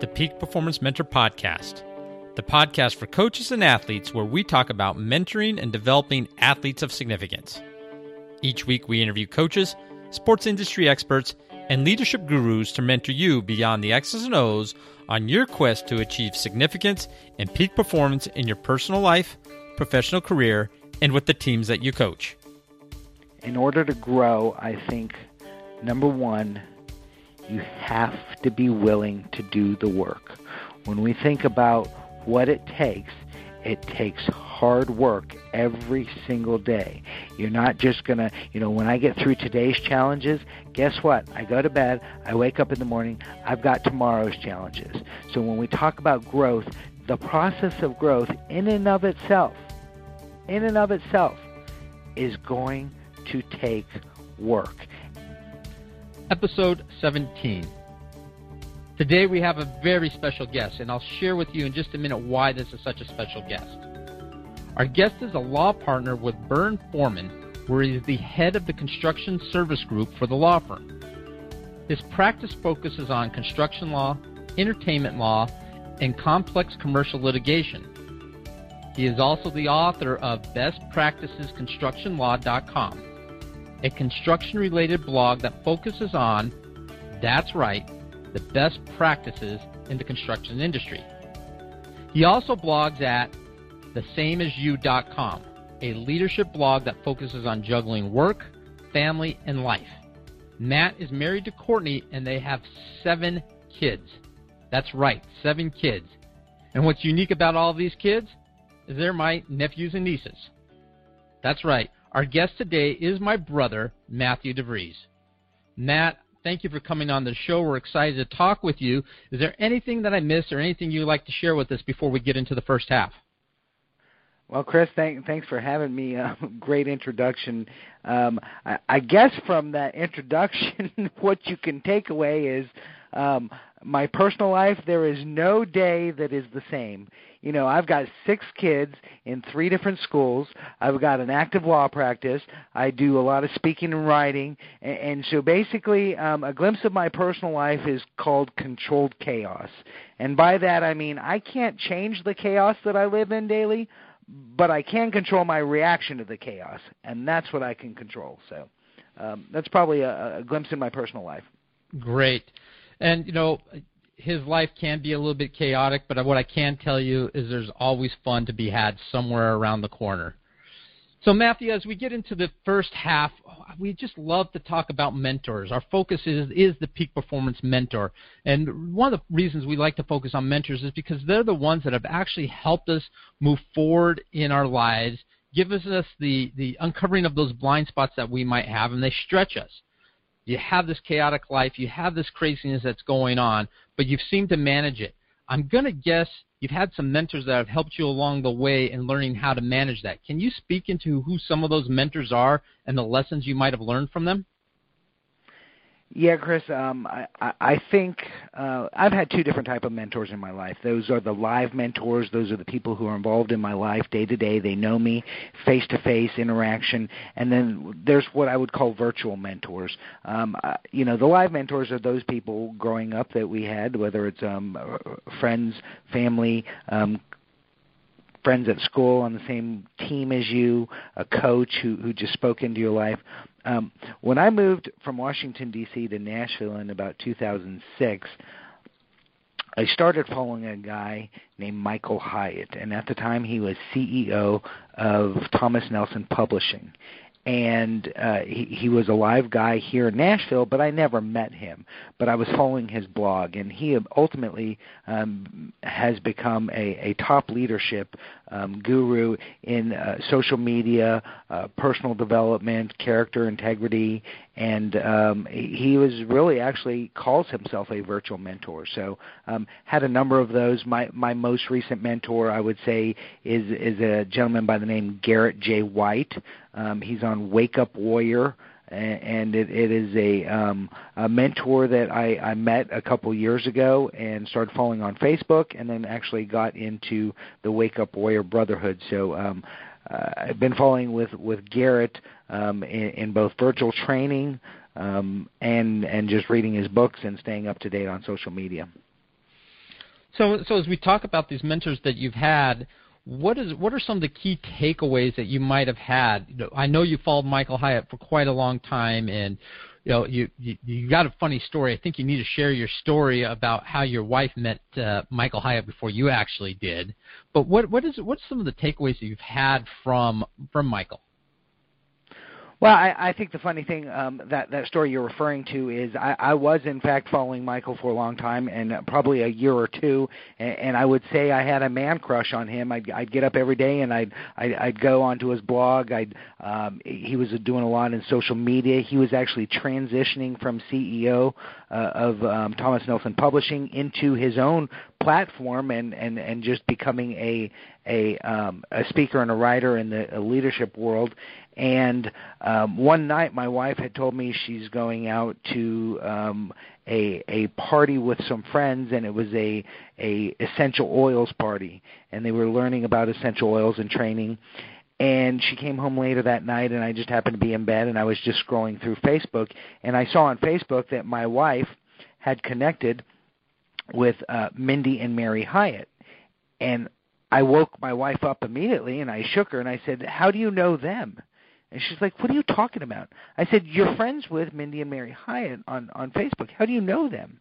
the Peak Performance Mentor Podcast, the podcast for coaches and athletes where we talk about mentoring and developing athletes of significance. Each week, we interview coaches, sports industry experts, and leadership gurus to mentor you beyond the X's and O's on your quest to achieve significance and peak performance in your personal life, professional career, and with the teams that you coach. In order to grow, I think number one, you have to be willing to do the work. When we think about what it takes, it takes hard work every single day. You're not just going to, you know, when I get through today's challenges, guess what? I go to bed, I wake up in the morning, I've got tomorrow's challenges. So when we talk about growth, the process of growth in and of itself, in and of itself, is going to take work episode 17. Today we have a very special guest, and I'll share with you in just a minute why this is such a special guest. Our guest is a law partner with Burr Forman, where he is the head of the construction service group for the law firm. His practice focuses on construction law, entertainment law, and complex commercial litigation. He is also the author of BestPracticesConstructionLaw.com a construction related blog that focuses on, that's right, the best practices in the construction industry. He also blogs at thesameasyou.com, a leadership blog that focuses on juggling work, family, and life. Matt is married to Courtney and they have seven kids. That's right, seven kids. And what's unique about all of these kids is they're my nephews and nieces. That's right, our guest today is my brother, Matthew DeVries. Matt, thank you for coming on the show. We're excited to talk with you. Is there anything that I missed or anything you'd like to share with us before we get into the first half? Well, Chris, thank, thanks for having me. Uh, great introduction. Um, I, I guess from that introduction, what you can take away is um, my personal life. There is no day that is the same you know, I've got six kids in three different schools. I've got an active law practice. I do a lot of speaking and writing, and, and so basically, um, a glimpse of my personal life is called controlled chaos. And by that, I mean I can't change the chaos that I live in daily, but I can control my reaction to the chaos, and that's what I can control. So um, that's probably a, a glimpse in my personal life. Great. And you know, his life can be a little bit chaotic, but what I can tell you is there's always fun to be had somewhere around the corner. So, Matthew, as we get into the first half, we just love to talk about mentors. Our focus is, is the peak performance mentor. And one of the reasons we like to focus on mentors is because they're the ones that have actually helped us move forward in our lives, give us the, the uncovering of those blind spots that we might have, and they stretch us. You have this chaotic life, you have this craziness that's going on, but you've seemed to manage it. I'm going to guess you've had some mentors that have helped you along the way in learning how to manage that. Can you speak into who some of those mentors are and the lessons you might have learned from them? Yeah, Chris. Um, I, I think uh, I've had two different type of mentors in my life. Those are the live mentors. Those are the people who are involved in my life day to day. They know me, face to face interaction. And then there's what I would call virtual mentors. Um, you know, the live mentors are those people growing up that we had, whether it's um, friends, family, um, friends at school on the same team as you, a coach who who just spoke into your life. Um, when I moved from Washington D.C. to Nashville in about 2006, I started following a guy named Michael Hyatt, and at the time he was CEO of Thomas Nelson Publishing and uh, he, he was a live guy here in Nashville, but I never met him. But I was following his blog, and he ultimately um, has become a, a top leadership um, guru in uh, social media, uh, personal development, character integrity, and um, he was really actually calls himself a virtual mentor. So um, had a number of those. My my most recent mentor, I would say, is is a gentleman by the name Garrett J. White. Um, he's on Wake Up Warrior, and it, it is a, um, a mentor that I, I met a couple years ago and started following on Facebook, and then actually got into the Wake Up Warrior Brotherhood. So um, uh, I've been following with with Garrett um, in, in both virtual training um, and and just reading his books and staying up to date on social media. So, so as we talk about these mentors that you've had, what is what are some of the key takeaways that you might have had? You know, I know you followed Michael Hyatt for quite a long time, and you know you, you you got a funny story. I think you need to share your story about how your wife met uh, Michael Hyatt before you actually did. But what what is what's some of the takeaways that you've had from from Michael? Well, I, I think the funny thing um, that that story you're referring to is I, I was in fact following Michael for a long time and uh, probably a year or two, and, and I would say I had a man crush on him. I'd, I'd get up every day and I'd, I'd I'd go onto his blog. I'd um, he was doing a lot in social media. He was actually transitioning from CEO uh, of um, Thomas Nelson Publishing into his own platform and and and just becoming a a um, a speaker and a writer in the leadership world. And um, one night, my wife had told me she's going out to um, a a party with some friends, and it was a a essential oils party, and they were learning about essential oils and training. And she came home later that night, and I just happened to be in bed, and I was just scrolling through Facebook, and I saw on Facebook that my wife had connected with uh, Mindy and Mary Hyatt, and I woke my wife up immediately, and I shook her, and I said, "How do you know them?" And she's like, "What are you talking about?" I said, "You're friends with Mindy and Mary Hyatt on on Facebook. How do you know them?"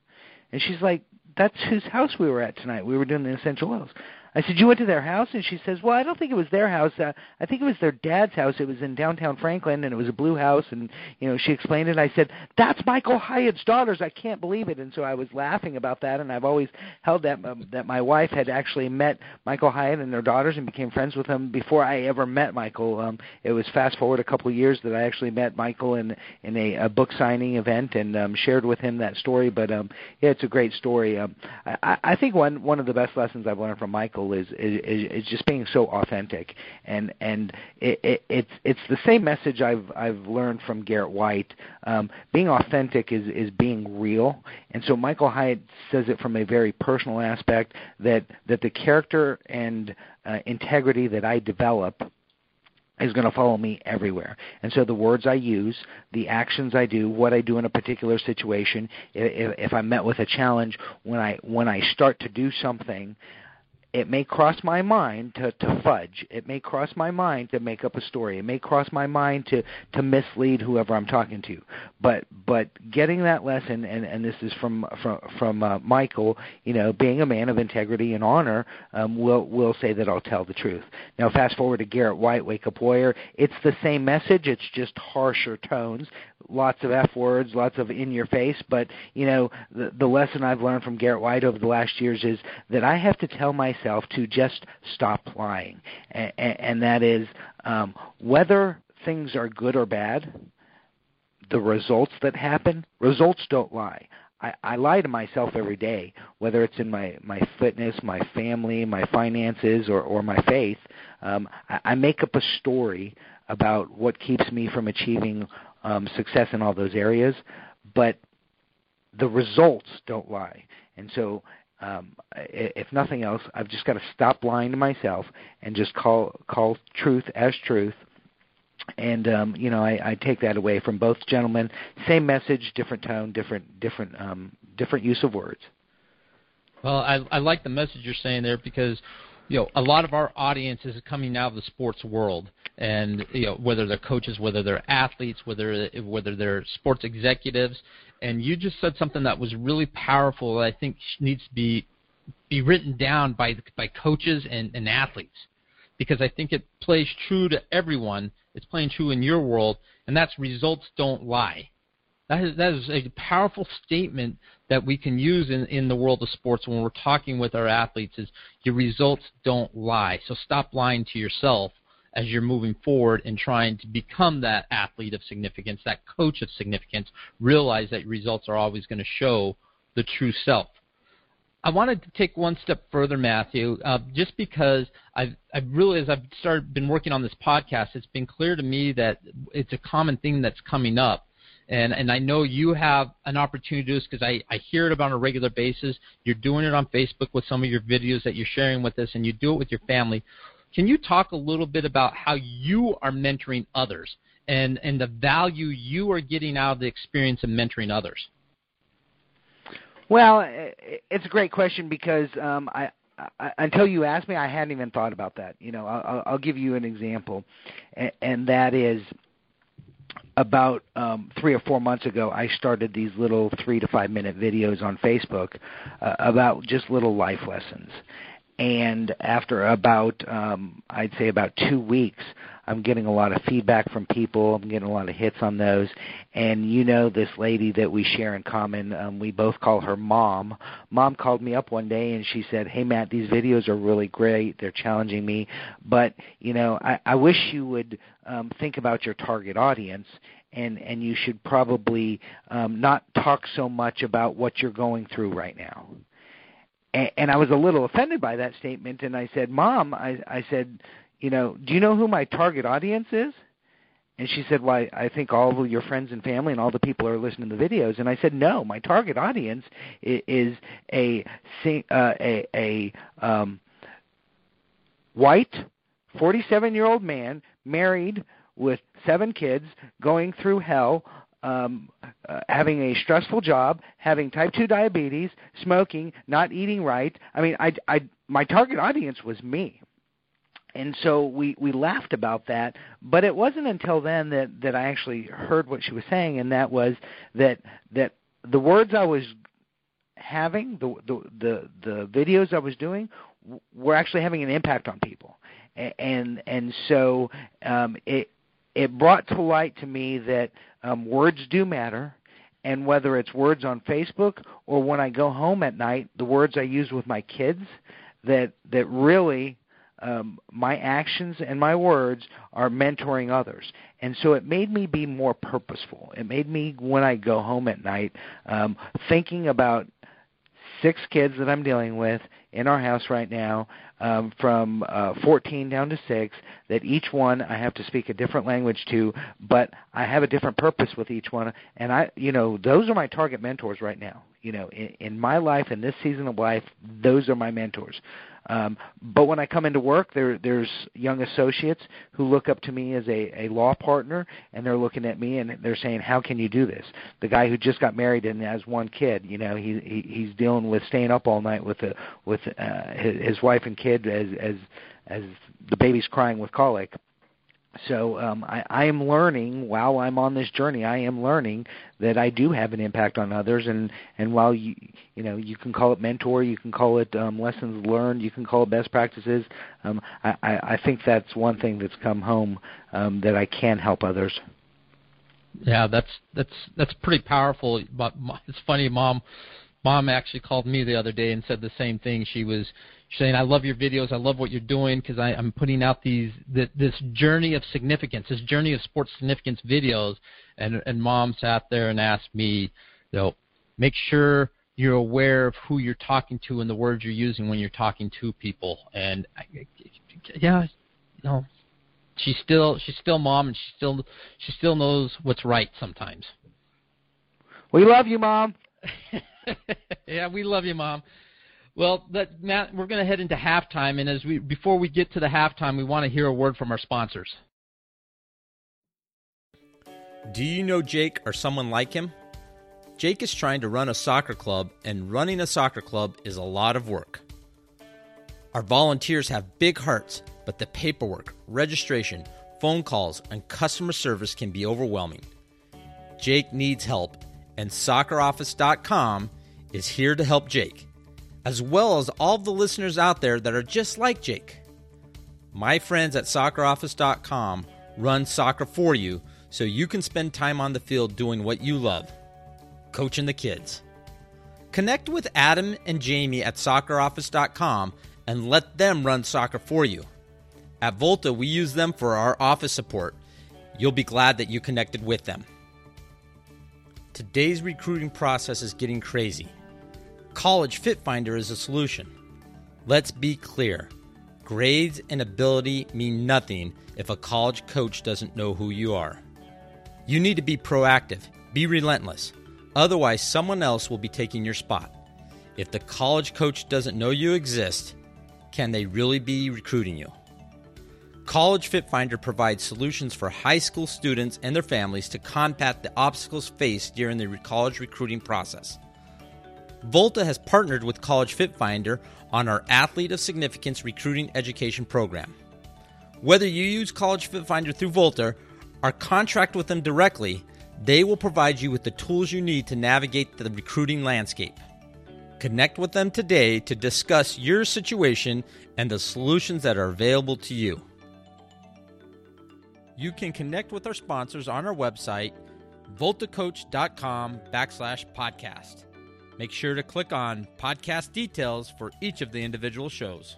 And she's like, "That's whose house we were at tonight. We were doing the essential oils." I said, "You went to their house?" And she says, "Well, I don't think it was their house. Uh, I think it was their dad's house. It was in downtown Franklin, and it was a blue house." And you know, she explained it. I said, "That's Michael Hyatt's daughters. I can't believe it." And so I was laughing about that. And I've always held that um, that my wife had actually met Michael Hyatt and their daughters and became friends with them before I ever met Michael. Um, it was fast forward a couple of years that I actually met Michael in in a, a book signing event and um, shared with him that story. But um, yeah, it's a great story. Um, I, I think one one of the best lessons I've learned from Michael is, is is just being so authentic, and and it, it, it's it's the same message I've I've learned from Garrett White. Um, being authentic is is being real, and so Michael Hyatt says it from a very personal aspect that that the character and uh, integrity that I develop is going to follow me everywhere. And so the words I use, the actions I do, what I do in a particular situation, if, if I'm met with a challenge, when I when I start to do something, it may cross my mind to, to fudge. It may cross my mind to make up a story. It may cross my mind to, to mislead whoever I'm talking to. But but getting that lesson, and, and this is from from from uh, Michael, you know, being a man of integrity and honor, um, will will say that I'll tell the truth. Now, fast forward to Garrett White, Wake Up Warrior. It's the same message. It's just harsher tones lots of f words, lots of in your face. But you know, the, the lesson I've learned from Garrett White over the last years is that I have to tell myself to just stop lying, and, and that is um, whether things are good or bad. The results that happen, results don't lie. I, I lie to myself every day, whether it's in my my fitness, my family, my finances, or or my faith. Um, I, I make up a story about what keeps me from achieving um, success in all those areas, but the results don't lie. And so, um, if nothing else, I've just got to stop lying to myself and just call call truth as truth. And um, you know, I, I take that away from both gentlemen. Same message, different tone, different different um, different use of words. Well, I, I like the message you're saying there because you know a lot of our audience is coming out of the sports world. And you know whether they're coaches whether they're athletes whether whether they're sports executives. And you just said something that was really powerful that I think needs to be be written down by by coaches and, and athletes. Because I think it plays true to everyone. It's playing true in your world. And that's results don't lie. That is, that is a powerful statement that we can use in, in the world of sports when we're talking with our athletes is your results don't lie. So stop lying to yourself as you're moving forward and trying to become that athlete of significance, that coach of significance. Realize that your results are always going to show the true self. I wanted to take one step further, Matthew, uh, just because I've, I've really, as I've started been working on this podcast, it's been clear to me that it's a common thing that's coming up and and I know you have an opportunity to do this because I, I hear it about on a regular basis. You're doing it on Facebook with some of your videos that you're sharing with us, and you do it with your family. Can you talk a little bit about how you are mentoring others and and the value you are getting out of the experience of mentoring others? Well, it's a great question because um, I, I, until you asked me, I hadn't even thought about that. You know, I'll, I'll give you an example, and, and that is about um, three or four months ago, I started these little three to five minute videos on Facebook uh, about just little life lessons. And after about, um, I'd say about two weeks, I'm getting a lot of feedback from people. I'm getting a lot of hits on those. And you know this lady that we share in common, um, we both call her Mom. Mom called me up one day and she said, "Hey Matt, these videos are really great. They're challenging me, but you know, I, I wish you would um, think about your target audience and and you should probably um, not talk so much about what you're going through right now." And, and I was a little offended by that statement, and I said, "Mom, I, I said." You know, do you know who my target audience is? And she said, "Why? I think all of your friends and family and all the people are listening to the videos." And I said, "No, my target audience is a uh, a a um, white, 47-year-old man married with seven kids, going through hell, um, uh, having a stressful job, having type 2 diabetes, smoking, not eating right. I mean, I, I, my target audience was me and so we we laughed about that. But it wasn't until then that that I actually heard what she was saying and that was that that the words I was having the the the, the videos I was doing were actually having an impact on people. And and so um it it brought to light to me that um words do matter and whether it's words on Facebook or when I go home at night the words I use with my kids that that really um, my actions and my words are mentoring others. And so it made me be more purposeful. It made me, when I go home at night, um, thinking about six kids that I'm dealing with in our house right now, um, from uh, 14 down to six, that each one I have to speak a different language to, but I have a different purpose with each one. And I, you know, those are my target mentors right now. You know, in, in my life, in this season of life, those are my mentors. Um, but when I come into work, there, there's young associates who look up to me as a, a law partner, and they're looking at me and they're saying, "How can you do this?" The guy who just got married and has one kid, you know, he, he he's dealing with staying up all night with a, with uh, his, his wife and kid as as as the baby's crying with colic so um, I, I am learning while I'm on this journey. I am learning that I do have an impact on others, and and while you you know you can call it mentor, you can call it um, lessons learned, you can call it best practices. Um, I, I I think that's one thing that's come home um, that I can help others. Yeah, that's that's that's pretty powerful. But it's funny, mom. Mom actually called me the other day and said the same thing. She was saying, "I love your videos. I love what you're doing because I'm putting out these this journey of significance, this journey of sports significance videos." And and mom sat there and asked me, you know, make sure you're aware of who you're talking to and the words you're using when you're talking to people. And I, yeah, you know, she's still she's still mom, and she still she still knows what's right sometimes. We love you, mom. yeah, we love you, mom. Well, that, Matt, we're going to head into halftime, and as we before we get to the halftime, we want to hear a word from our sponsors. Do you know Jake or someone like him? Jake is trying to run a soccer club, and running a soccer club is a lot of work. Our volunteers have big hearts, but the paperwork, registration, phone calls, and customer service can be overwhelming. Jake needs help, and socceroffice.com is here to help Jake as well as all the listeners out there that are just like Jake. My friends at socceroffice.com run soccer for you so you can spend time on the field doing what you love coaching the kids. Connect with Adam and Jamie at socceroffice.com and let them run soccer for you. At Volta, we use them for our office support. You'll be glad that you connected with them. Today's recruiting process is getting crazy. College Fit Finder is a solution. Let's be clear grades and ability mean nothing if a college coach doesn't know who you are. You need to be proactive, be relentless. Otherwise, someone else will be taking your spot. If the college coach doesn't know you exist, can they really be recruiting you? College Fit Finder provides solutions for high school students and their families to combat the obstacles faced during the college recruiting process. Volta has partnered with College Fit Finder on our Athlete of Significance recruiting education program. Whether you use College Fit Finder through Volta or contract with them directly, they will provide you with the tools you need to navigate the recruiting landscape. Connect with them today to discuss your situation and the solutions that are available to you. You can connect with our sponsors on our website, voltacoach.com backslash podcast. Make sure to click on podcast details for each of the individual shows.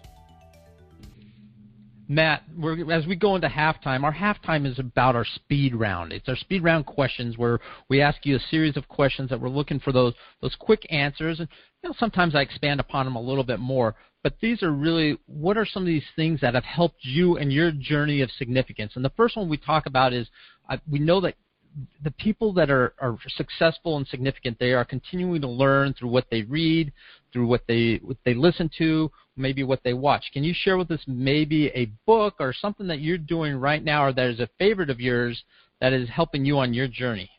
Matt, as we go into halftime, our halftime is about our speed round. It's our speed round questions where we ask you a series of questions that we're looking for those those quick answers, and you know, sometimes I expand upon them a little bit more. But these are really what are some of these things that have helped you in your journey of significance. And the first one we talk about is uh, we know that the people that are, are successful and significant, they are continuing to learn through what they read, through what they what they listen to, maybe what they watch. Can you share with us maybe a book or something that you're doing right now, or that is a favorite of yours that is helping you on your journey?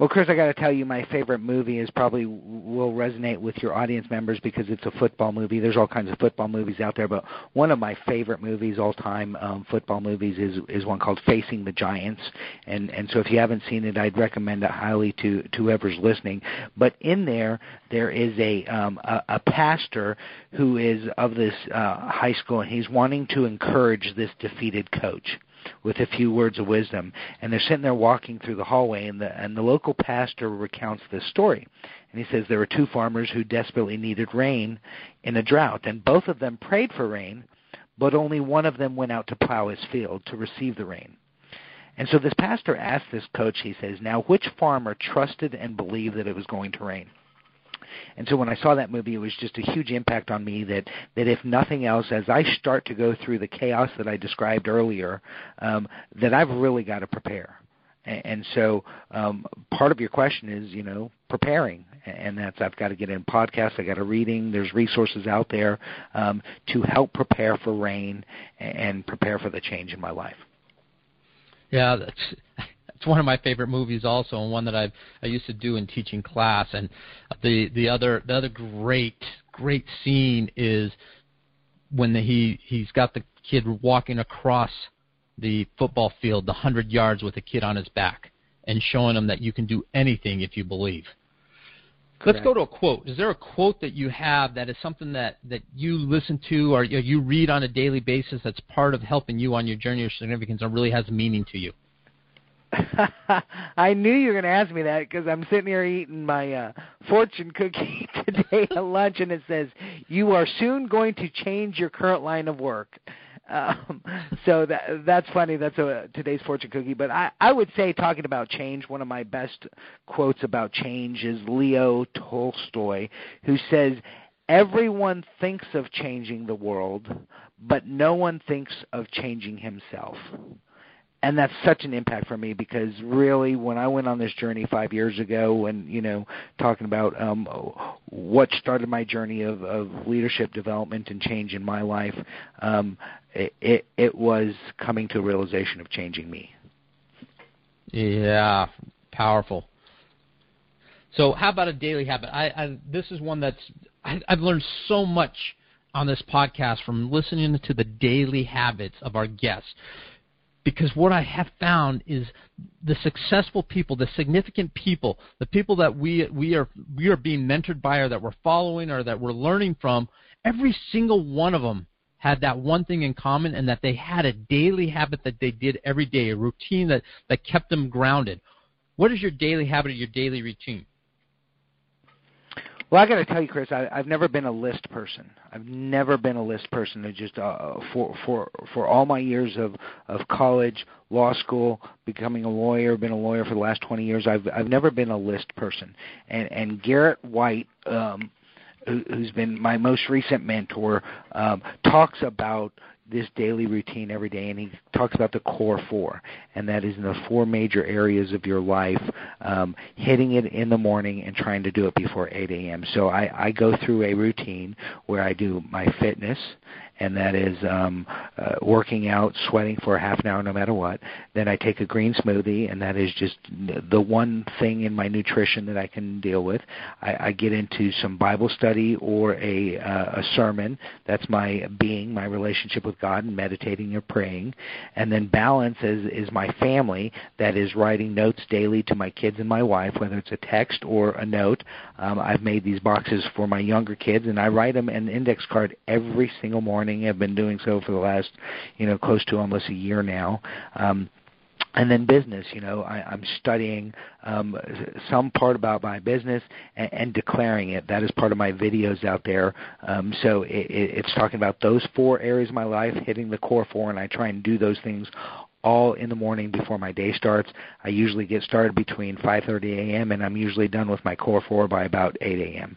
Well, Chris, I got to tell you, my favorite movie is probably will resonate with your audience members because it's a football movie. There's all kinds of football movies out there, but one of my favorite movies, all time um, football movies, is is one called Facing the Giants. And and so if you haven't seen it, I'd recommend it highly to to whoever's listening. But in there, there is a um, a, a pastor who is of this uh, high school, and he's wanting to encourage this defeated coach with a few words of wisdom. And they're sitting there walking through the hallway, and the and the local pastor recounts this story. And he says there were two farmers who desperately needed rain in a drought, and both of them prayed for rain, but only one of them went out to plow his field to receive the rain. And so this pastor asked this coach, he says, Now, which farmer trusted and believed that it was going to rain? And so when I saw that movie, it was just a huge impact on me that that if nothing else, as I start to go through the chaos that I described earlier, um, that I've really got to prepare. And, and so um, part of your question is, you know, preparing, and that's I've got to get in podcasts, I got to reading. There's resources out there um, to help prepare for rain and prepare for the change in my life. Yeah, that's it's one of my favorite movies also, and one that I I used to do in teaching class. And the the other the other great great scene is when the, he he's got the kid walking across the football field, the hundred yards with a kid on his back, and showing him that you can do anything if you believe. Let's go to a quote. Is there a quote that you have that is something that, that you listen to or you read on a daily basis that's part of helping you on your journey of significance and really has meaning to you? I knew you were going to ask me that because I'm sitting here eating my uh, fortune cookie today at lunch, and it says, "You are soon going to change your current line of work." Um, so that that's funny. That's a today's fortune cookie. But I I would say talking about change, one of my best quotes about change is Leo Tolstoy, who says, "Everyone thinks of changing the world, but no one thinks of changing himself." And that's such an impact for me because really when I went on this journey five years ago and you know talking about um what started my journey of, of leadership development and change in my life um it, it it was coming to a realization of changing me. Yeah powerful. So how about a daily habit? I, I this is one that's I, I've learned so much on this podcast from listening to the daily habits of our guests because what I have found is the successful people, the significant people, the people that we we are we are being mentored by or that we're following or that we're learning from, every single one of them had that one thing in common and that they had a daily habit that they did every day, a routine that, that kept them grounded. What is your daily habit or your daily routine? Well, I got to tell you, Chris, I, I've never been a list person. I've never been a list person. It just uh, for for for all my years of of college, law school, becoming a lawyer, been a lawyer for the last 20 years. I've I've never been a list person. And and Garrett White, um, who, who's been my most recent mentor, um, talks about this daily routine every day, and he talks about the core four, and that is in the four major areas of your life, um, hitting it in the morning and trying to do it before 8 a.m. So I, I go through a routine where I do my fitness, and that is um, uh, working out, sweating for a half an hour no matter what. Then I take a green smoothie, and that is just the one thing in my nutrition that I can deal with. I, I get into some Bible study or a, uh, a sermon. That's my being, my relationship with God, and meditating or praying. And then balance is, is my family that is writing notes daily to my kids and my wife, whether it's a text or a note. Um, I've made these boxes for my younger kids, and I write them an index card every single morning. I've been doing so for the last, you know, close to almost a year now. Um, and then business you know I, i'm studying um, some part about my business and, and declaring it that is part of my videos out there um, so it, it's talking about those four areas of my life hitting the core four and i try and do those things all in the morning before my day starts. I usually get started between 5:30 a.m. and I'm usually done with my core four by about 8 a.m.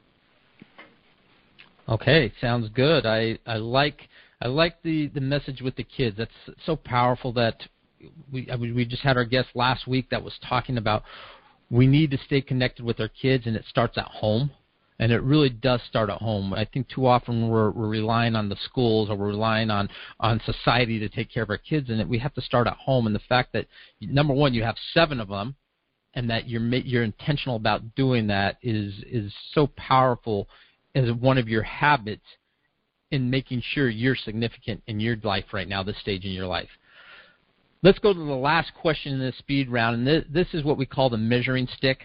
Okay, sounds good. I I like I like the the message with the kids. That's so powerful that we we just had our guest last week that was talking about we need to stay connected with our kids and it starts at home and it really does start at home. I think too often we're, we're relying on the schools or we're relying on on society to take care of our kids, and we have to start at home. And the fact that number one, you have seven of them, and that you're you're intentional about doing that is is so powerful as one of your habits in making sure you're significant in your life right now, this stage in your life. Let's go to the last question in this speed round, and this, this is what we call the measuring stick.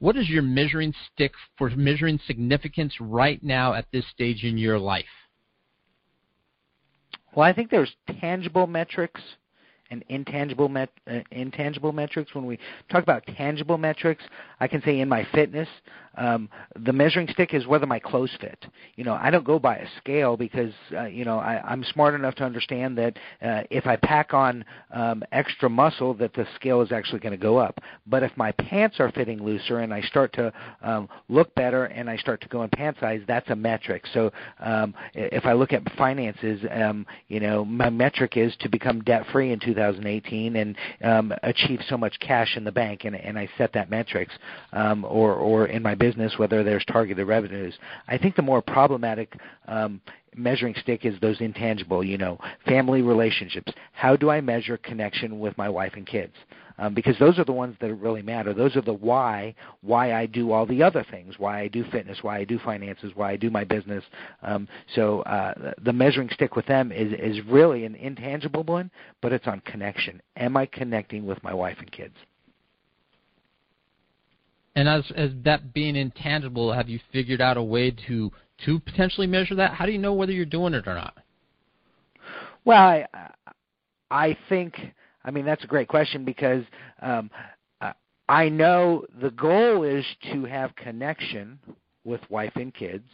What is your measuring stick for measuring significance right now at this stage in your life? Well, I think there's tangible metrics and intangible met, uh, intangible metrics. When we talk about tangible metrics, I can say in my fitness, um, the measuring stick is whether my clothes fit. You know, I don't go by a scale because uh, you know I, I'm smart enough to understand that uh, if I pack on um, extra muscle, that the scale is actually going to go up. But if my pants are fitting looser and I start to um, look better and I start to go in pant size, that's a metric. So um, if I look at finances, um, you know, my metric is to become debt free in 2018 and um, achieve so much cash in the bank, and, and I set that metrics, um, or or in my business, whether there's targeted revenues. I think the more problematic um, measuring stick is those intangible, you know, family relationships. How do I measure connection with my wife and kids? Um, because those are the ones that really matter. Those are the why, why I do all the other things, why I do fitness, why I do finances, why I do my business. Um, so uh, the measuring stick with them is is really an intangible one, but it's on connection. Am I connecting with my wife and kids? And as as that being intangible, have you figured out a way to to potentially measure that? How do you know whether you're doing it or not? Well, I, I think I mean that's a great question because um, I know the goal is to have connection with wife and kids,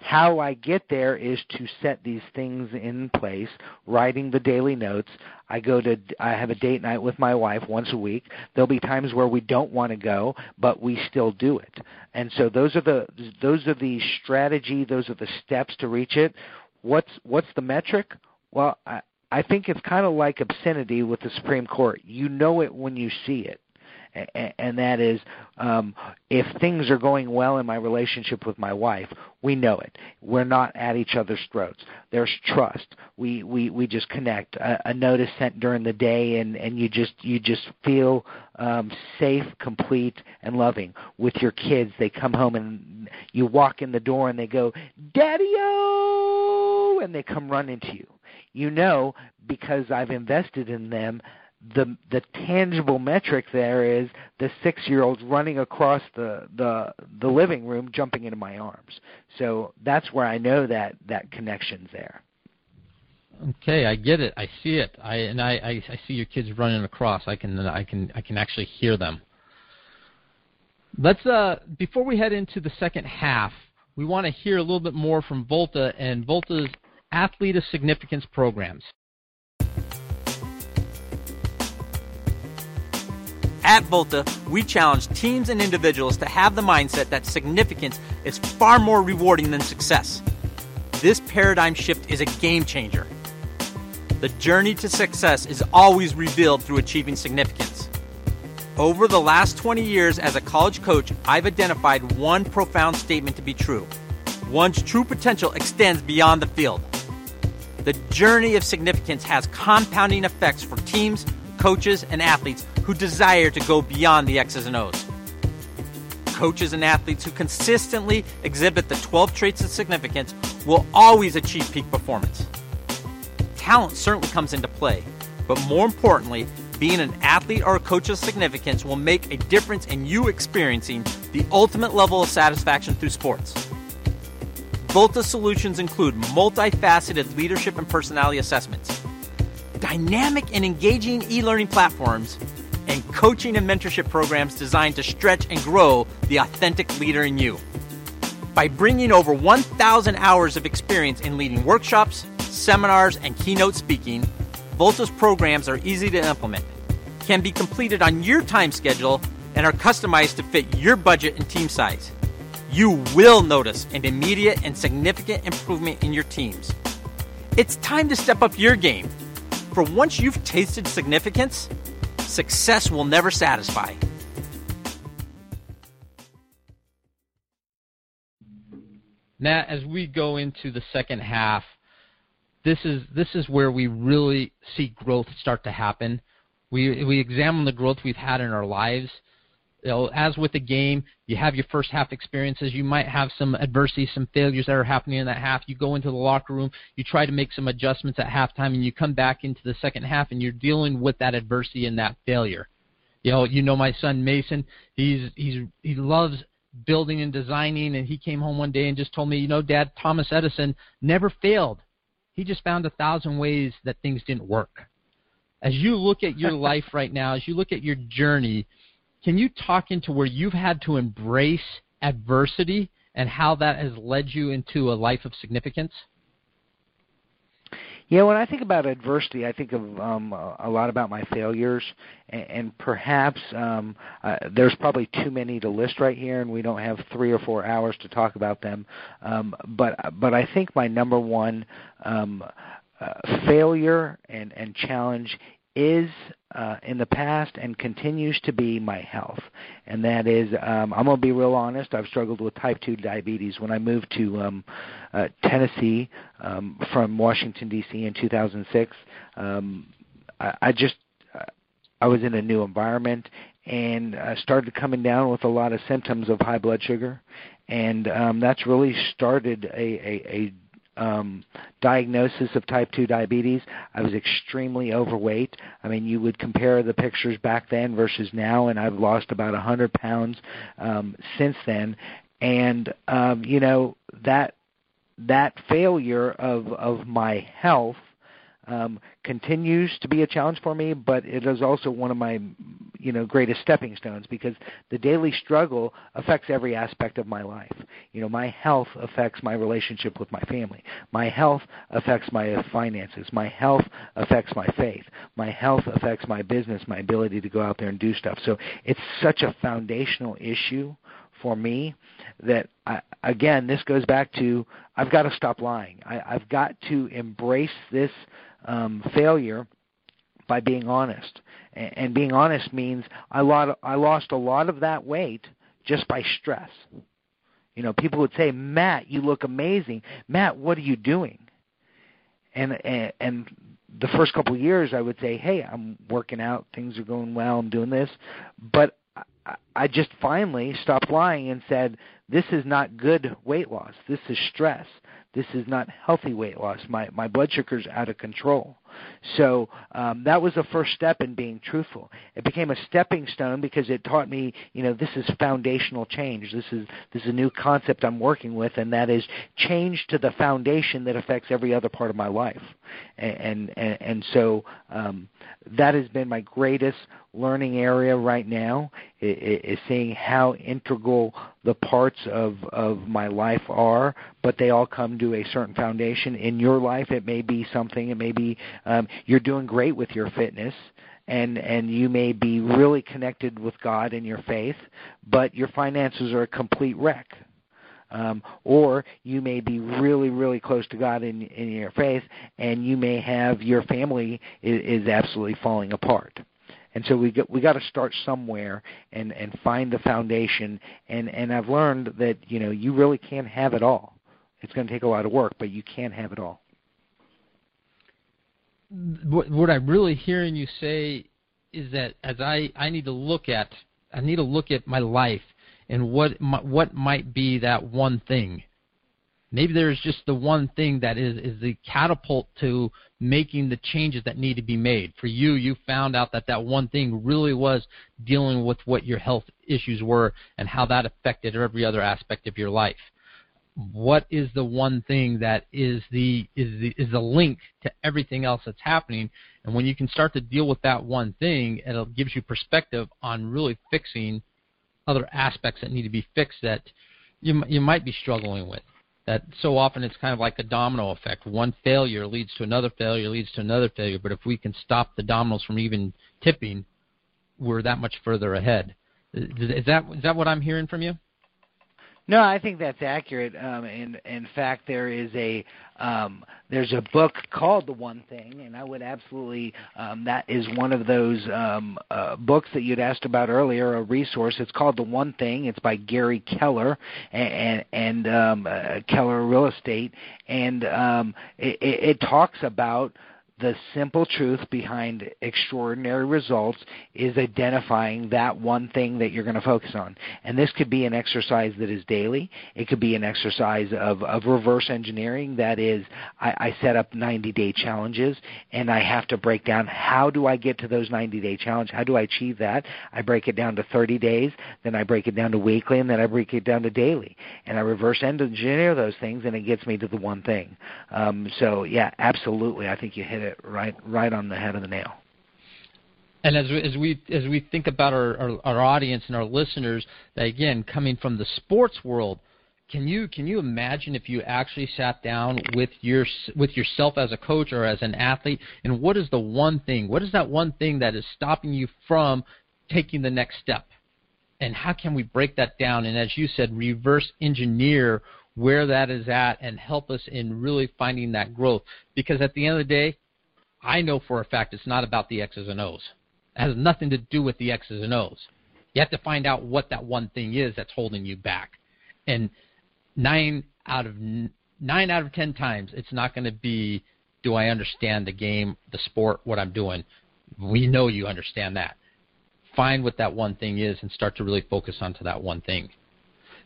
how I get there is to set these things in place, writing the daily notes. I go to I have a date night with my wife once a week. There'll be times where we don't want to go, but we still do it. And so those are the those are the strategy, those are the steps to reach it. What's what's the metric? Well, I I think it's kind of like obscenity with the Supreme Court. You know it when you see it and that is um, if things are going well in my relationship with my wife, we know it. We're not at each other's throats. There's trust. We we we just connect. A, a notice sent during the day, and and you just you just feel um, safe, complete, and loving with your kids. They come home and you walk in the door, and they go, "Daddy-o!" and they come running to you. You know because I've invested in them the the tangible metric there is the six year old running across the the the living room jumping into my arms. So that's where i know that that connection's there. Okay i get it. I see it. I and i i, I see your kids running across. I can i can i can actually hear them. Let's uh before we head into the second half we want to hear a little bit more from volta and volta's athlete of significance programs At Volta, we challenge teams and individuals to have the mindset that significance is far more rewarding than success. This paradigm shift is a game changer. The journey to success is always revealed through achieving significance. Over the last 20 years as a college coach, I've identified one profound statement to be true. One's true potential extends beyond the field. the journey of significance has compounding effects for teams, coaches, and athletes who desire to go beyond the X's and O's. Coaches and athletes who consistently exhibit the 12 traits of significance will always achieve peak performance. Talent certainly comes into play, but more importantly, being an athlete or a coach of significance will make a difference in you experiencing the ultimate level of satisfaction through sports. Volta solutions include multifaceted leadership and personality assessments, dynamic and engaging e learning platforms, and coaching and mentorship programs designed to stretch and grow the authentic leader in you. By bringing over 1,000 hours of experience in leading workshops, seminars, and keynote speaking, Volta's programs are easy to implement, can be completed on your time schedule, and are customized to fit your budget and team size. You will notice an immediate and significant improvement in your teams. It's time to step up your game. For once you've tasted significance, success will never satisfy. Now, as we go into the second half, this is this is where we really see growth start to happen. We we examine the growth we've had in our lives. You know, as with the game, you have your first half experiences. You might have some adversity, some failures that are happening in that half. You go into the locker room, you try to make some adjustments at halftime, and you come back into the second half, and you're dealing with that adversity and that failure. You know, you know my son Mason. He's he's he loves building and designing, and he came home one day and just told me, you know, Dad, Thomas Edison never failed. He just found a thousand ways that things didn't work. As you look at your life right now, as you look at your journey, can you talk into where you've had to embrace adversity and how that has led you into a life of significance? Yeah, when I think about adversity, I think of um, a lot about my failures, and, perhaps um, uh, there's probably too many to list right here, and we don't have three or four hours to talk about them. Um, but but I think my number one um, uh, failure and and challenge is uh, in the past and continues to be my health. And that is, um, I'm going to be real honest, I've struggled with type 2 diabetes. When I moved to um, uh, Tennessee um, from Washington, D.C. in 2006, um, I, I just, I was in a new environment and uh, started coming down with a lot of symptoms of high blood sugar. And um, that's really started a, a, a um, diagnosis of type 2 diabetes. I was extremely overweight. I mean, you would compare the pictures back then versus now, and I've lost about 100 pounds um, since then. And um, you know that that failure of of my health um, continues to be a challenge for me, but it is also one of my you know greatest stepping stones because the daily struggle affects every aspect of my life. You know, my health affects my relationship with my family. My health affects my finances. My health affects my faith. My health affects my business, my ability to go out there and do stuff. So it's such a foundational issue for me that I, again this goes back to I've got to stop lying. I, I've got to embrace this um, failure by being honest. And, and being honest means I lost, I lost a lot of that weight just by stress. You know, people would say, "Matt, you look amazing. Matt, what are you doing?" And and, and the first couple of years, I would say, "Hey, I'm working out. Things are going well. I'm doing this." But I, I just finally stopped lying and said, "This is not good weight loss. This is stress this is not healthy weight loss. My my blood sugar's out of control. So um, that was the first step in being truthful. It became a stepping stone because it taught me, you know, this is foundational change. This is this is a new concept I'm working with, and that is change to the foundation that affects every other part of my life. And and and so um, that has been my greatest learning area right now is seeing how integral the parts of of my life are, but they all come to a certain foundation. In your life, it may be something. It may be um, you're doing great with your fitness, and and you may be really connected with God in your faith, but your finances are a complete wreck. Um, or you may be really, really close to God in, in your faith, and you may have your family is, is absolutely falling apart. And so we got, we got to start somewhere and and find the foundation. And and I've learned that you know you really can't have it all. It's going to take a lot of work, but you can not have it all. what, what I'm really hearing you say is that as I, I need to look at I need to look at my life and what what might be that one thing. Maybe there's just the one thing that is is the catapult to making the changes that need to be made. For you, you found out that that one thing really was dealing with what your health issues were and how that affected every other aspect of your life. What is the one thing that is the is the is the link to everything else that's happening? And when you can start to deal with that one thing it gives you perspective on really fixing other aspects that need to be fixed that you you might be struggling with that so often it's kind of like a domino effect. One failure leads to another failure leads to another failure. But if we can stop the dominoes from even tipping we're that much further ahead. Is that is that what i'm hearing from you no, I think that's accurate. Um, in in fact, there is a um, there's a book called The One Thing, and I would absolutely um, that is one of those um, uh, books that you'd asked about earlier, a resource. It's called The One Thing. It's by Gary Keller and and, um, uh, Keller Real Estate, and um, it, it talks about the simple truth behind extraordinary results is identifying that one thing that you're going to focus on. And this could be an exercise that is daily. It could be an exercise of, of reverse engineering. That is, I, I set up 90 day challenges and I have to break down how do I get to those 90 day challenge? How do I achieve that? I break it down to 30 days, then I break it down to weekly, and then I break it down to daily. And I reverse engineer those things and it gets me to the one thing. Um, so, yeah, absolutely. I think you hit it right right on the head of the nail. And as we, as we as we think about our, our, our audience and our listeners, again coming from the sports world, can you can you imagine if you actually sat down with your with yourself as a coach or as an athlete, and what is the one thing? What is that one thing that is stopping you from taking the next step? And how can we break that down? And as you said, reverse engineer where that is at and help us in really finding that growth. Because at the end of the day, I know for a fact it's not about the X's and O's. It has nothing to do with the X's and O's. You have to find out what that one thing is that's holding you back. And nine out of nine out of ten times, it's not going to be, do I understand the game, the sport, what I'm doing? We know you understand that. Find what that one thing is and start to really focus onto that one thing.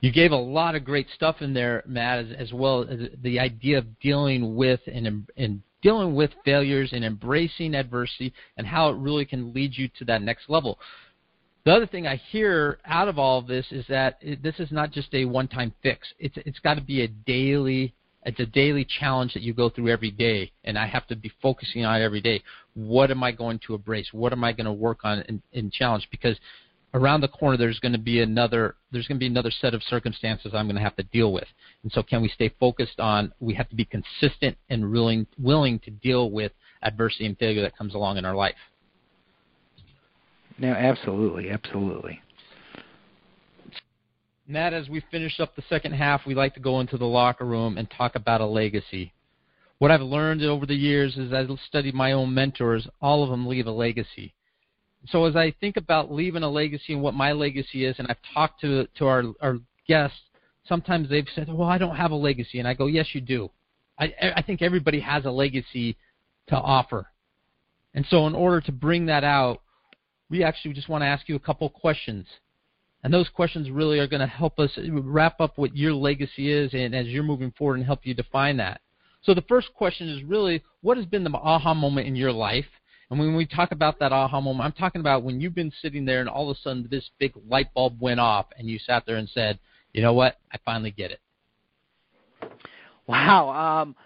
You gave a lot of great stuff in there, Matt, as, as well as the idea of dealing with and, and dealing with failures and embracing adversity and how it really can lead you to that next level. The other thing I hear out of all of this is that it, this is not just a one-time fix. It's it's got to be a daily it's a daily challenge that you go through every day, and I have to be focusing on it every day. What am I going to embrace? What am I going to work on and, and challenge? Because around the corner there's going to be another there's going to be another set of circumstances I'm going to have to deal with. And so can we stay focused on we have to be consistent and willing willing to deal with adversity and failure that comes along in our life. No, absolutely, absolutely. Matt, as we finish up the second half, we like to go into the locker room and talk about a legacy. What I've learned over the years is I've studied my own mentors, all of them leave a legacy so as I think about leaving a legacy and what my legacy is, and I've talked to to our our guests, sometimes they've said, "Well, I don't have a legacy," and I go, "Yes, you do. I I think everybody has a legacy to offer." And so, in order to bring that out, we actually just want to ask you a couple questions. And those questions really are going to help us wrap up what your legacy is and as you're moving forward and help you define that. So the first question is really what has been the aha moment in your life? And when we talk about that aha moment, I'm talking about when you've been sitting there and all of a sudden this big light bulb went off and you sat there and said, you know what, I finally get it. Wow. Um,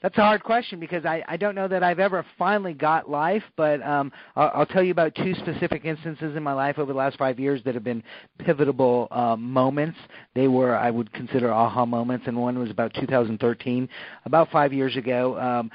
that's a hard question because I, I don't know that I've ever finally got life, but um, I'll, I'll tell you about two specific instances in my life over the last five years that have been pivotal um, moments. They were, I would consider aha moments, and one was about 2013. About five years ago, um,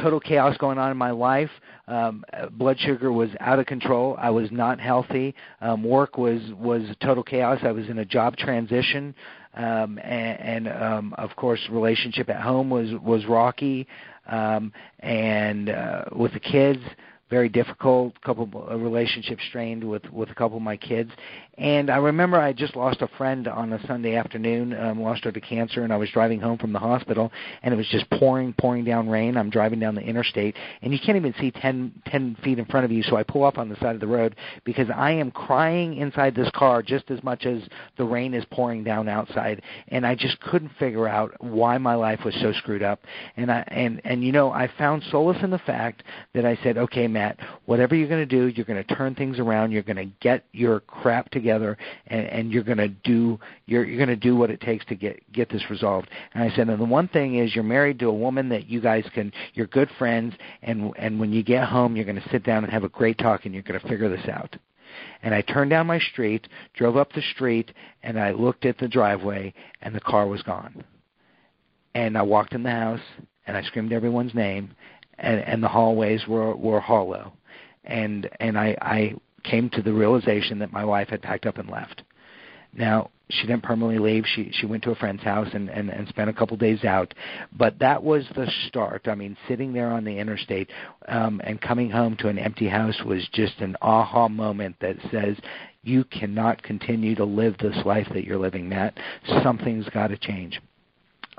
total chaos going on in my life. Um, blood sugar was out of control. I was not healthy. Um, work was was total chaos. I was in a job transition um, and, and um, of course relationship at home was was rocky, um, and uh, with the kids, very difficult, couple a relationship strained with with a couple of my kids, and I remember I just lost a friend on a Sunday afternoon, um, lost her to cancer, and I was driving home from the hospital, and it was just pouring, pouring down rain. I'm driving down the interstate, and you can't even see ten ten feet in front of you, so I pull up on the side of the road because I am crying inside this car just as much as the rain is pouring down outside, and I just couldn't figure out why my life was so screwed up, and I and and you know I found solace in the fact that I said, okay Whatever you're going to do, you're going to turn things around. You're going to get your crap together, and, and you're going to do you're, you're going to do what it takes to get get this resolved. And I said, and the one thing is, you're married to a woman that you guys can, you're good friends, and and when you get home, you're going to sit down and have a great talk, and you're going to figure this out. And I turned down my street, drove up the street, and I looked at the driveway, and the car was gone. And I walked in the house, and I screamed everyone's name, and, and the hallways were were hollow, and and I, I came to the realization that my wife had packed up and left. Now she didn't permanently leave. She she went to a friend's house and and, and spent a couple days out, but that was the start. I mean, sitting there on the interstate um, and coming home to an empty house was just an aha moment that says. You cannot continue to live this life that you're living, Matt. Something's got to change.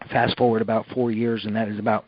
Fast forward about four years, and that is about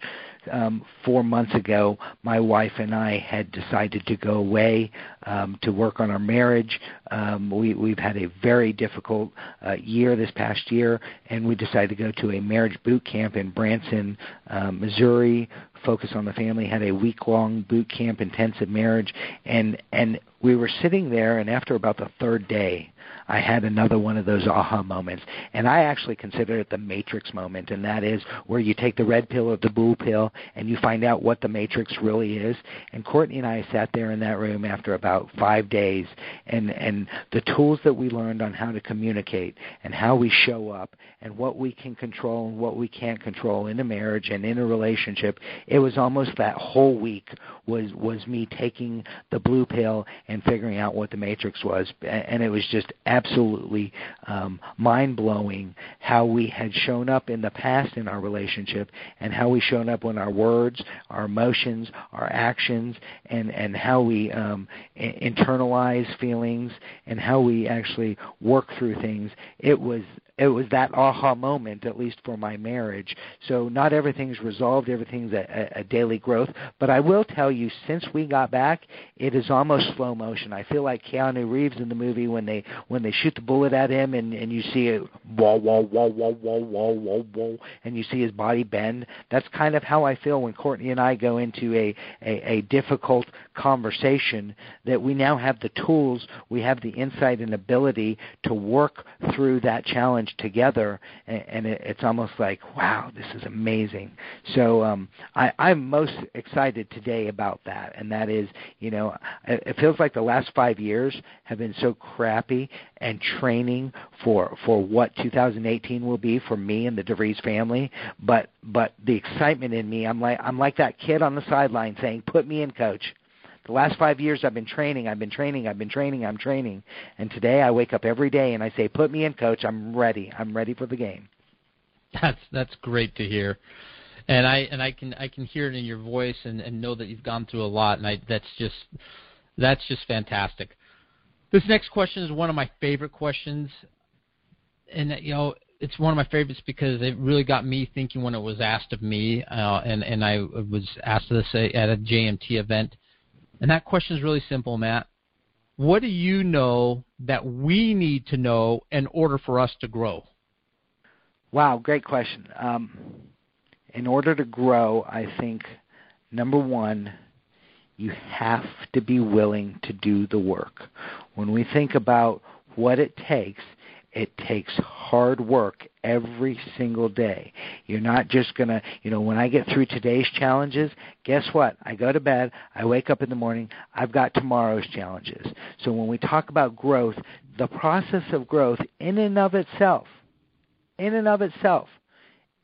um, four months ago, my wife and I had decided to go away um, to work on our marriage. Um, we, we've had a very difficult uh, year this past year, and we decided to go to a marriage boot camp in Branson, um, Missouri. Focus on the family had a week long boot camp, intensive marriage, and and we were sitting there, and after about the third day, I had another one of those aha moments. And I actually consider it the matrix moment, and that is where you take the red pill or the blue pill and you find out what the matrix really is. And Courtney and I sat there in that room after about five days, and, and the tools that we learned on how to communicate and how we show up and what we can control and what we can't control in a marriage and in a relationship, it was almost that whole week was, was me taking the blue pill and figuring out what the matrix was. And it was just absolutely um, mind blowing how we had shown up in the past in our relationship and how we shown up when our words, our emotions, our actions, and and how we um, internalize feelings and how we actually work through things. It was it was that aha moment, at least for my marriage. So not everything's resolved, everything's a, a, daily growth. But I will tell you, since we got back, it is almost slow motion. I feel like Keanu Reeves in the movie when they when they shoot the bullet at him and and you see it whoa whoa whoa whoa whoa whoa whoa whoa, and you see his body bend. That's kind of how I feel when Courtney and I go into a a, a difficult conversation. That we now have the tools, we have the insight and ability to work through that challenge together, and, and it, it's almost like, wow, this is amazing. So um, I, I'm most excited today about that, and that is, you know, it, it feels like the last five years have been so crappy and training for for what 2018 will be for me and the DeVries family. But but the excitement in me, I'm like I'm like that kid on the sideline saying, "Put me in, coach." The last five years I've been training, I've been training, I've been training, I'm training. And today I wake up every day and I say, Put me in, coach, I'm ready. I'm ready for the game. That's that's great to hear. And I and I can I can hear it in your voice and, and know that you've gone through a lot and I that's just that's just fantastic. This next question is one of my favorite questions. And you know, it's one of my favorites because it really got me thinking when it was asked of me, uh, and and I was asked this at a JMT event. And that question is really simple, Matt. What do you know that we need to know in order for us to grow? Wow, great question. Um, in order to grow, I think number one, you have to be willing to do the work. When we think about what it takes, it takes hard work every single day. You're not just going to, you know, when I get through today's challenges, guess what? I go to bed, I wake up in the morning, I've got tomorrow's challenges. So when we talk about growth, the process of growth in and of itself, in and of itself,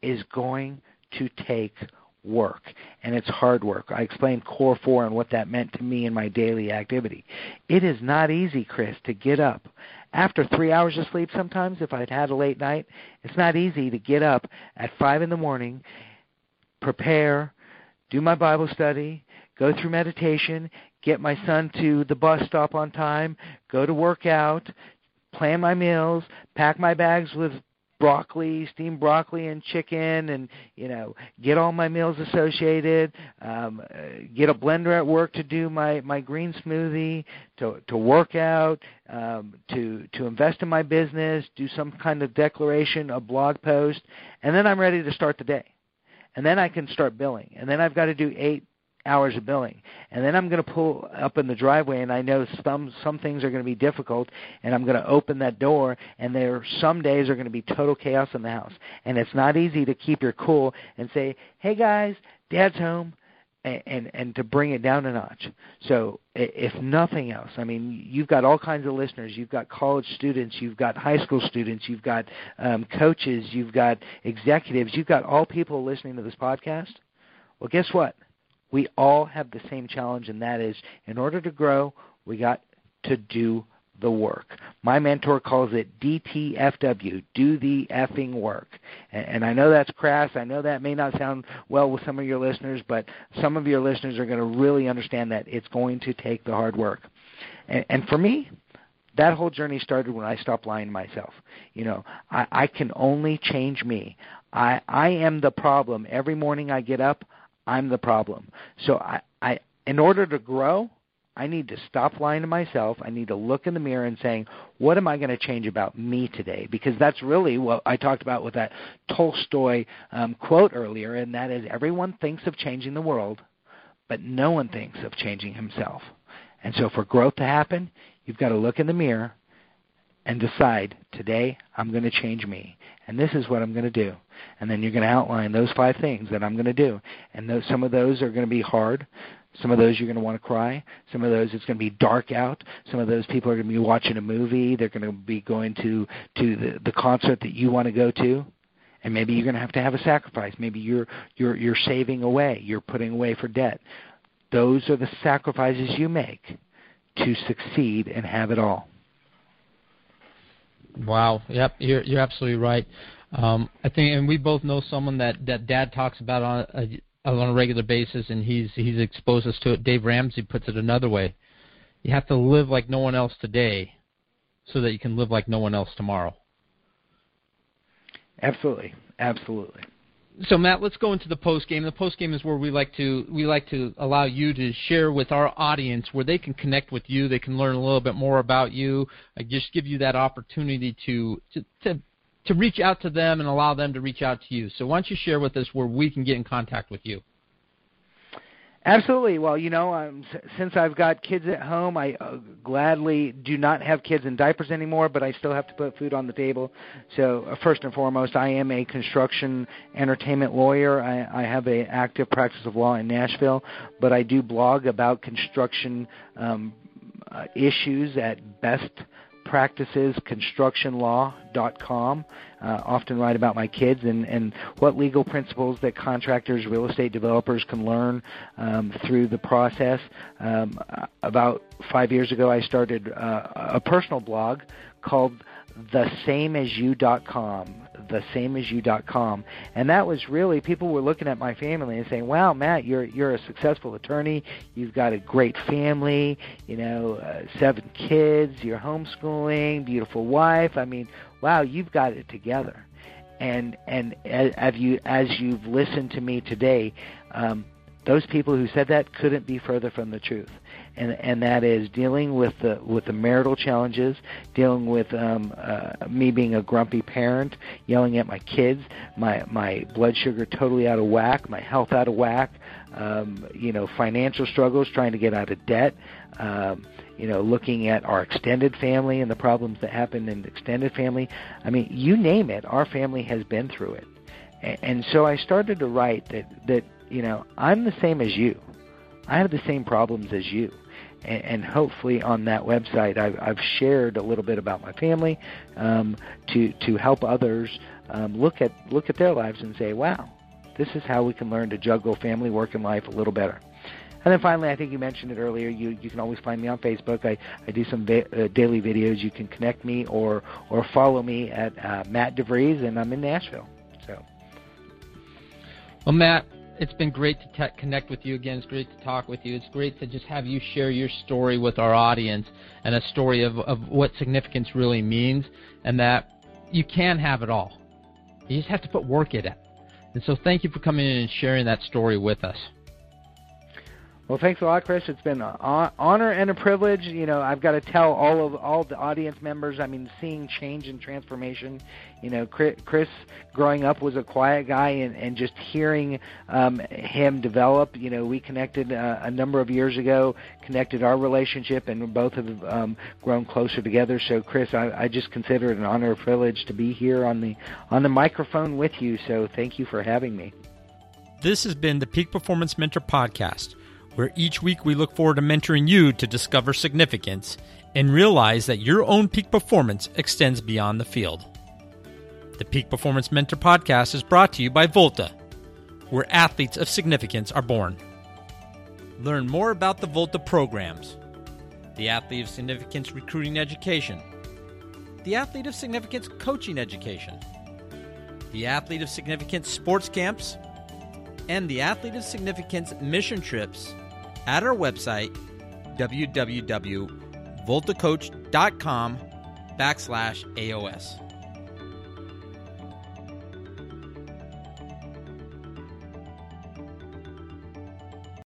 is going to take work, and it's hard work. I explained Core 4 and what that meant to me in my daily activity. It is not easy, Chris, to get up after three hours of sleep sometimes if I'd had a late night. It's not easy to get up at 5 in the morning, prepare, do my Bible study, go through meditation, get my son to the bus stop on time, go to work out, plan my meals, pack my bags with broccoli, steamed broccoli and chicken, and you know, get all my meals associated. Um, uh, get a blender at work to do my my green smoothie, to to work out, um, to to invest in my business, do some kind of declaration, a blog post, and then I'm ready to start the day. And then I can start billing. And then I've got to do eight hours of billing. And then I'm going to pull up in the driveway and I know some some things are going to be difficult and I'm going to open that door and there some days are going to be total chaos in the house. And it's not easy to keep your cool and say, "Hey guys, dad's home." And, and and to bring it down a notch. So if nothing else, I mean, you've got all kinds of listeners. You've got college students, you've got high school students, you've got um, coaches, you've got executives, you've got all people listening to this podcast. Well, guess what? We all have the same challenge, and that is in order to grow, we got to do the work. My mentor calls it DTFW, do the effing work. And, and, I know that's crass. I know that may not sound well with some of your listeners, but some of your listeners are going to really understand that it's going to take the hard work. And, and for me, that whole journey started when I stopped lying to myself. You know, I, I can only change me. I, I am the problem. Every morning I get up, I'm the problem. So I, I in order to grow, I need to stop lying to myself. I need to look in the mirror and saying, what am I going to change about me today? Because that's really what I talked about with that Tolstoy um, quote earlier, and that is everyone thinks of changing the world, but no one thinks of changing himself. And so for growth to happen, you've got to look in the mirror and decide today I'm going to change me and this is what I'm going to do. And then you're going to outline those five things that I'm going to do. And those, some of those are going to be hard. Some of those you're going to want to cry. Some of those it's going to be dark out. Some of those people are going to be watching a movie. They're going to be going to to the, the concert that you want to go to. And maybe you're going to have to have a sacrifice. Maybe you're you're you're saving away. You're putting away for debt. Those are the sacrifices you make to succeed and have it all. Wow. Yep. You're you're absolutely right. Um, I think, and we both know someone that that Dad talks about on a, on a regular basis, and he's he's exposed us to it. Dave Ramsey puts it another way: you have to live like no one else today, so that you can live like no one else tomorrow. Absolutely. Absolutely so Matt, let's go into the post game. The post game is where we like to we like to allow you to share with our audience where they can connect with you. They can learn a little bit more about you. I just give you that opportunity to to to to reach out to them and allow them to reach out to you. So why don't you share with us where we can get in contact with you? Absolutely. Well, you know, um, since I've got kids at home, I uh, gladly do not have kids in diapers anymore, but I still have to put food on the table. So, uh, first and foremost, I am a construction entertainment lawyer. I, I have a active practice of law in Nashville, but I do blog about construction um, uh, issues at Best practicesconstructionlaw.com. Uh, often write about my kids and, and what legal principles that contractors, real estate developers can learn um, through the process. Um, about five years ago, I started uh, a personal blog called thesameasyou.com thesameasyou.com and that was really people were looking at my family and saying wow matt you're you're a successful attorney. You've got a great family you know uh, seven kids you're homeschooling beautiful wife. I mean wow you've got it together. And and as, as you as you've listened to me today um, those people who said that couldn't be further from the truth and and that is dealing with the with the marital challenges, dealing with um, uh, me being a grumpy parent, yelling at my kids, my my blood sugar totally out of whack, my health out of whack, um, you know, financial struggles, trying to get out of debt. Um, you know, looking at our extended family and the problems that happen in extended family. I mean, you name it, our family has been through it. And, and so I started to write that that you know I'm the same as you. I have the same problems as you and, and hopefully on that website I've, I've shared a little bit about my family um, to to help others um, look at look at their lives and say, wow, this is how we can learn to juggle family, work, and life a little better. And then finally, I think you mentioned it earlier. You you can always find me on Facebook. I, I do some va- uh, daily videos. You can connect me or or follow me at uh, Matt DeVries, and I'm in Nashville. So. Well, Matt, it's been great to connect with you again. It's great to talk with you. It's great to just have you share your story with our audience and a story of, of what significance really means and that you can have it all. You just have to put work in it. And so thank you for coming in and sharing that story with us. Well, thanks a lot, Chris. It's been an honor and a privilege. You know, I've got to tell all of all the audience members. I mean, seeing change and transformation. You know, Chris, growing up was a quiet guy, and, and just hearing um, him develop. You know, we connected uh, a number of years ago, connected our relationship, and both have um, grown closer together. So, Chris, I, I just consider it an honor and privilege to be here on the on the microphone with you. So, thank you for having me. This has been the Peak Performance Mentor podcast where each week we look forward to mentoring you to discover significance and realize that your own peak performance extends beyond the field. The Peak Performance Mentor podcast is brought to you by Volta, where athletes of significance are born. Learn more about the Volta programs the Athlete of Significance Recruiting Education, the Athlete of Significance Coaching Education, the Athlete of Significance Sports Camps, and the Athlete of Significance Mission Trips at our website, www.voltacoach.com backslash AOS.